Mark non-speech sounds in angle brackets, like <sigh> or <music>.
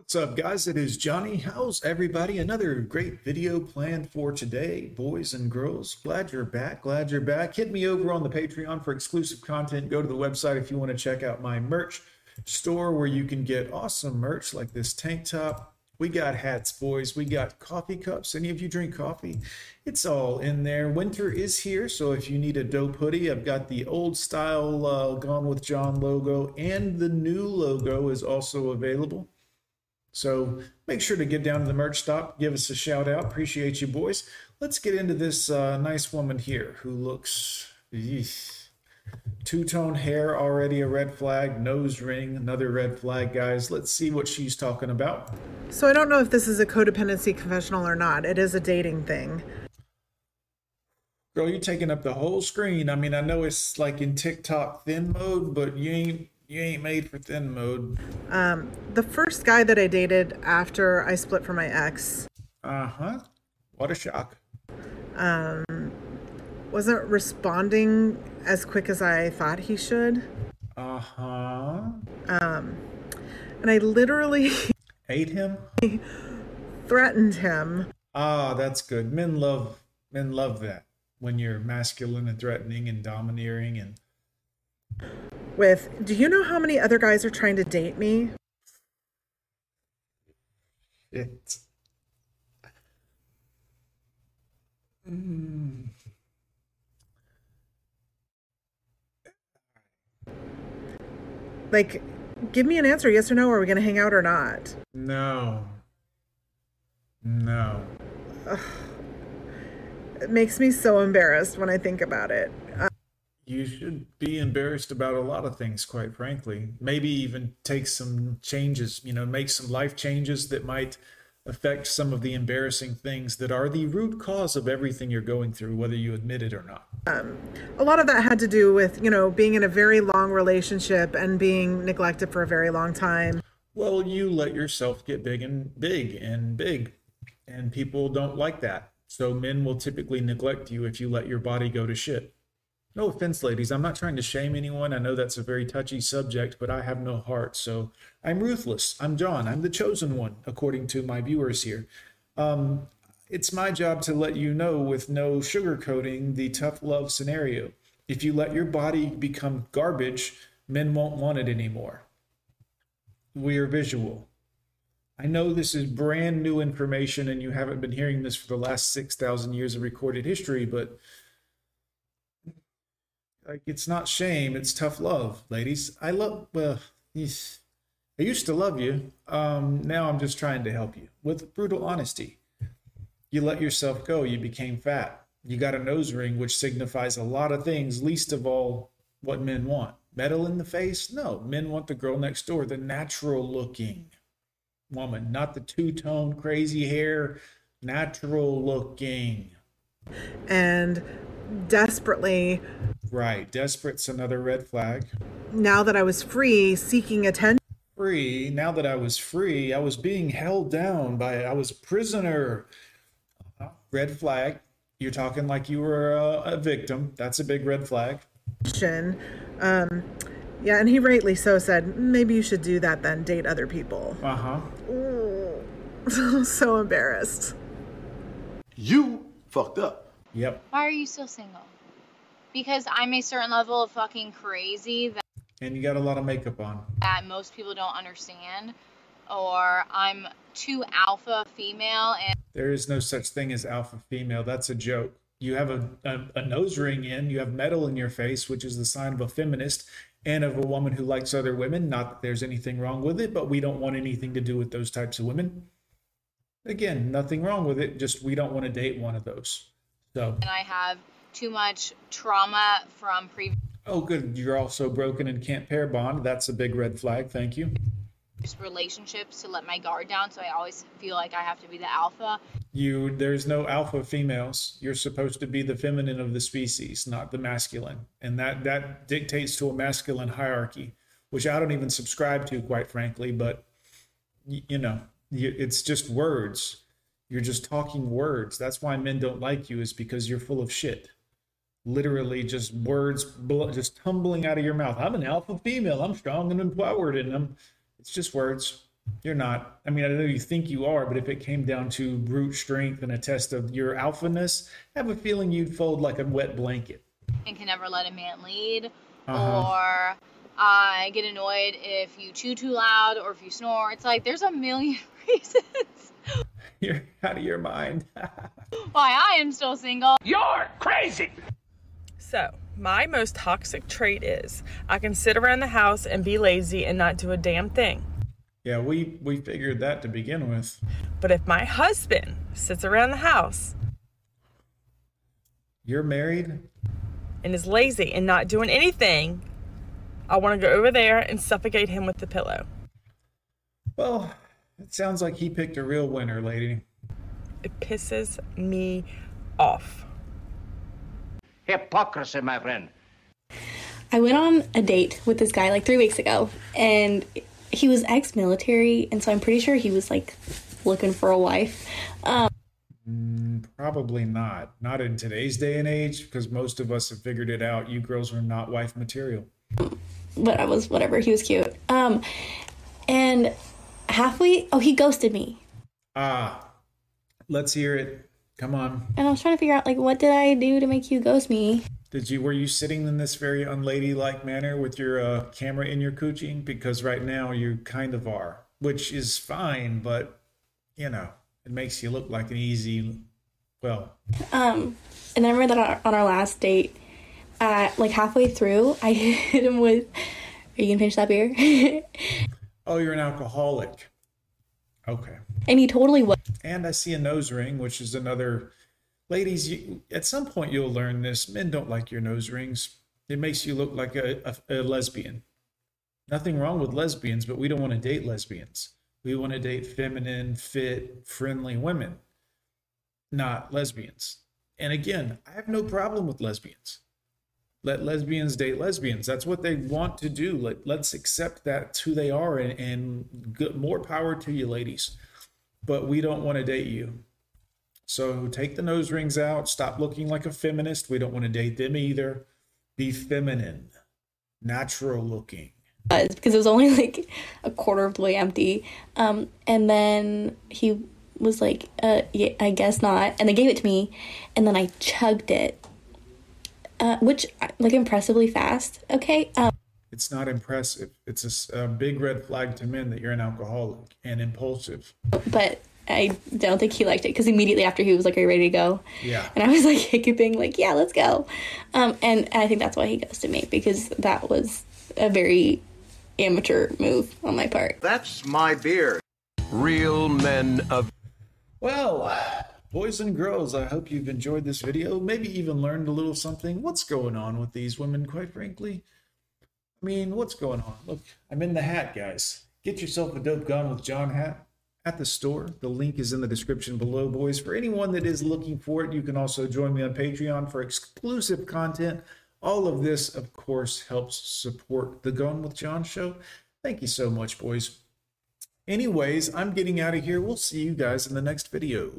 What's up, guys? It is Johnny. How's everybody? Another great video planned for today, boys and girls. Glad you're back. Glad you're back. Hit me over on the Patreon for exclusive content. Go to the website if you want to check out my merch store where you can get awesome merch like this tank top. We got hats, boys. We got coffee cups. Any of you drink coffee? It's all in there. Winter is here, so if you need a dope hoodie, I've got the old style uh, Gone with John logo, and the new logo is also available. So make sure to get down to the merch stop, give us a shout out. Appreciate you, boys. Let's get into this uh, nice woman here who looks two tone hair, already a red flag, nose ring, another red flag, guys. Let's see what she's talking about. So I don't know if this is a codependency confessional or not. It is a dating thing. Girl, you're taking up the whole screen. I mean, I know it's like in TikTok thin mode, but you ain't you ain't made for thin mode. Um, the first guy that I dated after I split from my ex. Uh huh. What a shock. Um, wasn't responding as quick as I thought he should. Uh huh. Um, and I literally <laughs> ate him. threatened him. Ah, that's good. Men love men love that when you're masculine and threatening and domineering and with, do you know how many other guys are trying to date me? It. Mm. Like, give me an answer yes or no. Are we going to hang out or not? No. No. Ugh. It makes me so embarrassed when I think about it you should be embarrassed about a lot of things, quite frankly. Maybe even take some changes, you know, make some life changes that might affect some of the embarrassing things that are the root cause of everything you're going through, whether you admit it or not. Um, a lot of that had to do with, you know, being in a very long relationship and being neglected for a very long time. Well, you let yourself get big and big and big, and people don't like that. So men will typically neglect you if you let your body go to shit. No offense, ladies. I'm not trying to shame anyone. I know that's a very touchy subject, but I have no heart. So I'm ruthless. I'm John. I'm the chosen one, according to my viewers here. Um, it's my job to let you know with no sugarcoating the tough love scenario. If you let your body become garbage, men won't want it anymore. We are visual. I know this is brand new information and you haven't been hearing this for the last 6,000 years of recorded history, but like it's not shame, it's tough love, ladies. I love well, I used to love you. Um, now I'm just trying to help you with brutal honesty. You let yourself go. You became fat. You got a nose ring, which signifies a lot of things, least of all what men want. Metal in the face? No. Men want the girl next door, the natural looking woman, not the two tone crazy hair, natural looking. And desperately Right. Desperate's another red flag. Now that I was free, seeking attention. Free. Now that I was free, I was being held down by, I was a prisoner. Uh, red flag. You're talking like you were a, a victim. That's a big red flag. Um, yeah, and he rightly so said, maybe you should do that then, date other people. Uh huh. <laughs> so embarrassed. You fucked up. Yep. Why are you still single? because I'm a certain level of fucking crazy that and you got a lot of makeup on. that most people don't understand. Or I'm too alpha female and there is no such thing as alpha female. That's a joke. You have a, a, a nose ring in you have metal in your face which is the sign of a feminist and of a woman who likes other women. Not that there's anything wrong with it but we don't want anything to do with those types of women. Again nothing wrong with it just we don't want to date one of those so and i have too much trauma from previous. Oh, good. You're also broken and can't pair bond. That's a big red flag. Thank you. Relationships to let my guard down, so I always feel like I have to be the alpha. You, there's no alpha females. You're supposed to be the feminine of the species, not the masculine, and that that dictates to a masculine hierarchy, which I don't even subscribe to, quite frankly. But you know, it's just words. You're just talking words. That's why men don't like you, is because you're full of shit literally just words just tumbling out of your mouth. I'm an alpha female. I'm strong and empowered, and I'm. It's just words. You're not. I mean, I know you think you are, but if it came down to brute strength and a test of your alphaness, I have a feeling you'd fold like a wet blanket. and can never let a man lead. Uh-huh. Or I get annoyed if you chew too loud or if you snore. It's like there's a million <laughs> reasons You're out of your mind. <laughs> why I am still single. You're crazy. So, my most toxic trait is I can sit around the house and be lazy and not do a damn thing. yeah, we we figured that to begin with. But if my husband sits around the house You're married. and is lazy and not doing anything, I want to go over there and suffocate him with the pillow. Well, it sounds like he picked a real winner, lady. It pisses me off. Hypocrisy, my friend. I went on a date with this guy like three weeks ago, and he was ex military, and so I'm pretty sure he was like looking for a wife. Probably not. Not in today's day and age, because most of us have figured it out. You girls are not wife material. But I was whatever, he was cute. Um, and halfway, oh, he ghosted me. Ah, let's hear it. Come on. And I was trying to figure out like what did I do to make you ghost me? Did you were you sitting in this very unladylike manner with your uh, camera in your coochie? Because right now you kind of are, which is fine, but you know it makes you look like an easy. Well, Um, and I remember that on our, on our last date, uh, like halfway through, I <laughs> hit him with, "Are you gonna finish that beer?" <laughs> oh, you're an alcoholic. Okay. and he totally was. And I see a nose ring, which is another. Ladies, you, at some point you'll learn this. Men don't like your nose rings. It makes you look like a, a, a lesbian. Nothing wrong with lesbians, but we don't want to date lesbians. We want to date feminine, fit, friendly women, not lesbians. And again, I have no problem with lesbians. Let lesbians date lesbians. That's what they want to do. Let, let's accept that's who they are and, and more power to you, ladies but we don't want to date you. So take the nose rings out. Stop looking like a feminist. We don't want to date them either. Be feminine, natural looking. because it was only <laughs> like a quarter of the way empty. Um, and then he was like, uh, yeah, I guess not. And they gave it to me, and then I chugged it, uh, which like impressively fast. Okay. Um, It's not impressive. It's a big red flag to men that you're an alcoholic and impulsive. but I don't think he liked it because immediately after he was like, "Are you ready to go?" Yeah. And I was like <laughs> hiccuping, like, "Yeah, let's go." Um, and I think that's why he ghosted me because that was a very amateur move on my part. That's my beer. Real men of Well, boys and girls, I hope you've enjoyed this video. Maybe even learned a little something. What's going on with these women, quite frankly? I mean, what's going on? Look, I'm in the hat, guys. Get yourself a dope gun with John hat at the store. The link is in the description below, boys. For anyone that is looking for it, you can also join me on Patreon for exclusive content. All of this, of course, helps support the Gun with John show. Thank you so much, boys. Anyways, I'm getting out of here. We'll see you guys in the next video.